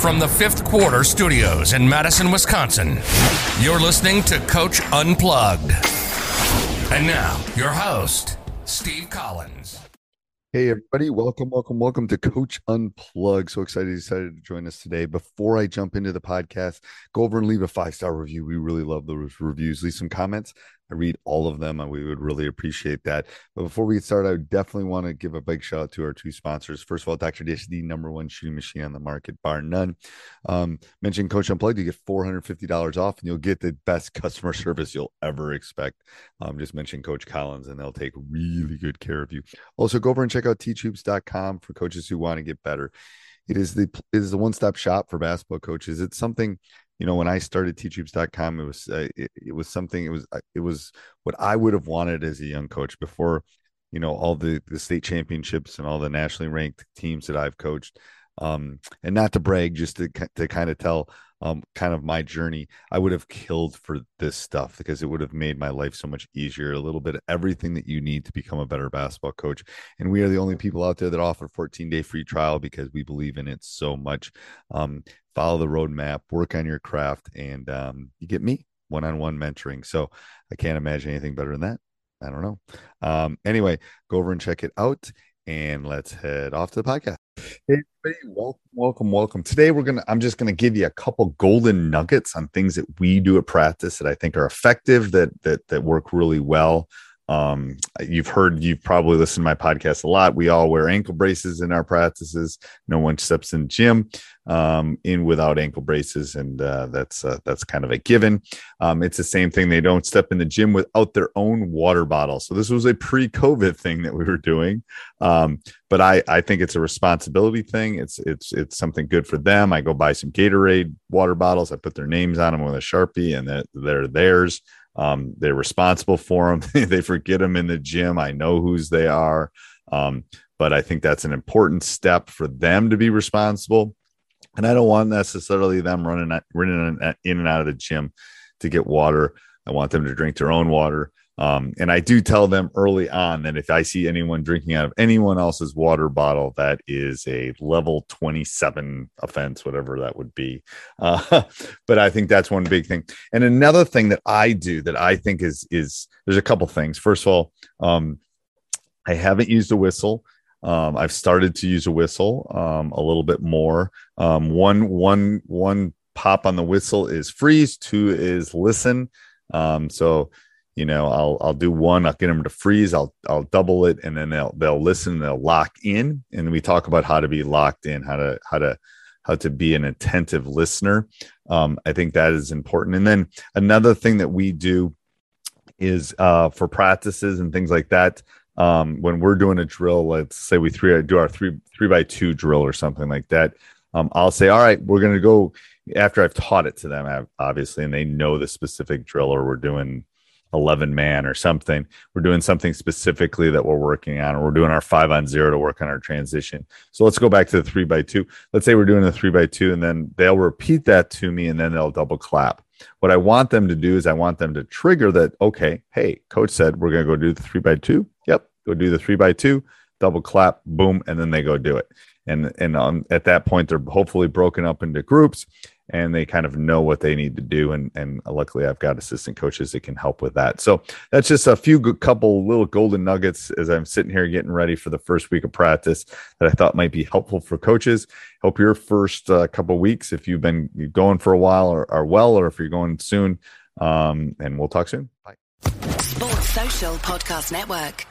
From the fifth quarter studios in Madison, Wisconsin, you're listening to Coach Unplugged. And now, your host, Steve Collins. Hey, everybody. Welcome, welcome, welcome to Coach Unplugged. So excited you decided to join us today. Before I jump into the podcast, go over and leave a five star review. We really love those reviews. Leave some comments. I read all of them and we would really appreciate that. But before we get started, I definitely want to give a big shout out to our two sponsors. First of all, Dr. Dish, the number one shooting machine on the market, bar none. Um, mention Coach Unplugged, you get $450 off and you'll get the best customer service you'll ever expect. Um, just mention Coach Collins and they'll take really good care of you. Also, go over and check out teachhoops.com for coaches who want to get better. It is the it is the one stop shop for basketball coaches. It's something you know when i started teachhoops.com it was uh, it, it, was something it was uh, it was what i would have wanted as a young coach before you know all the the state championships and all the nationally ranked teams that i've coached um and not to brag just to to kind of tell um, kind of my journey, I would have killed for this stuff because it would have made my life so much easier. A little bit of everything that you need to become a better basketball coach. And we are the only people out there that offer 14 day free trial because we believe in it so much. Um, follow the roadmap, work on your craft, and um, you get me one on one mentoring. So I can't imagine anything better than that. I don't know. Um, anyway, go over and check it out and let's head off to the podcast. Hey, everybody, welcome, welcome, welcome. Today, we're gonna. I'm just gonna give you a couple golden nuggets on things that we do at practice that I think are effective, that that that work really well. Um, you've heard, you've probably listened to my podcast a lot. We all wear ankle braces in our practices. No one steps in the gym um, in without ankle braces, and uh, that's uh, that's kind of a given. Um, it's the same thing. They don't step in the gym without their own water bottle. So this was a pre-COVID thing that we were doing, um, but I I think it's a responsibility thing. It's it's it's something good for them. I go buy some Gatorade water bottles. I put their names on them with a sharpie, and they're, they're theirs. Um, they're responsible for them. they forget them in the gym. I know whose they are. Um, but I think that's an important step for them to be responsible. And I don't want necessarily them running, running in and out of the gym to get water. I want them to drink their own water. Um, and I do tell them early on that if I see anyone drinking out of anyone else's water bottle, that is a level 27 offense, whatever that would be. Uh, but I think that's one big thing. And another thing that I do that I think is is there's a couple things. First of all, um, I haven't used a whistle. Um, I've started to use a whistle um, a little bit more. Um, one one one pop on the whistle is freeze. Two is listen. Um, so you know i'll i'll do one i'll get them to freeze i'll i'll double it and then they'll they'll listen they'll lock in and we talk about how to be locked in how to how to how to be an attentive listener. Um, i think that is important. And then another thing that we do is uh, for practices and things like that um, when we're doing a drill let's say we three do our three three by two drill or something like that um, i'll say all right we're going to go after i've taught it to them obviously and they know the specific drill or we're doing 11 man or something. We're doing something specifically that we're working on, or we're doing our five on zero to work on our transition. So let's go back to the three by two. Let's say we're doing a three by two, and then they'll repeat that to me, and then they'll double clap. What I want them to do is I want them to trigger that, okay, hey, coach said we're going to go do the three by two. Yep, go do the three by two, double clap, boom, and then they go do it. And, and um, at that point, they're hopefully broken up into groups and they kind of know what they need to do. And and luckily, I've got assistant coaches that can help with that. So that's just a few good, couple little golden nuggets as I'm sitting here getting ready for the first week of practice that I thought might be helpful for coaches. Hope your first uh, couple weeks, if you've been going for a while, are, are well, or if you're going soon. Um, and we'll talk soon. Bye. Sports Social Podcast Network.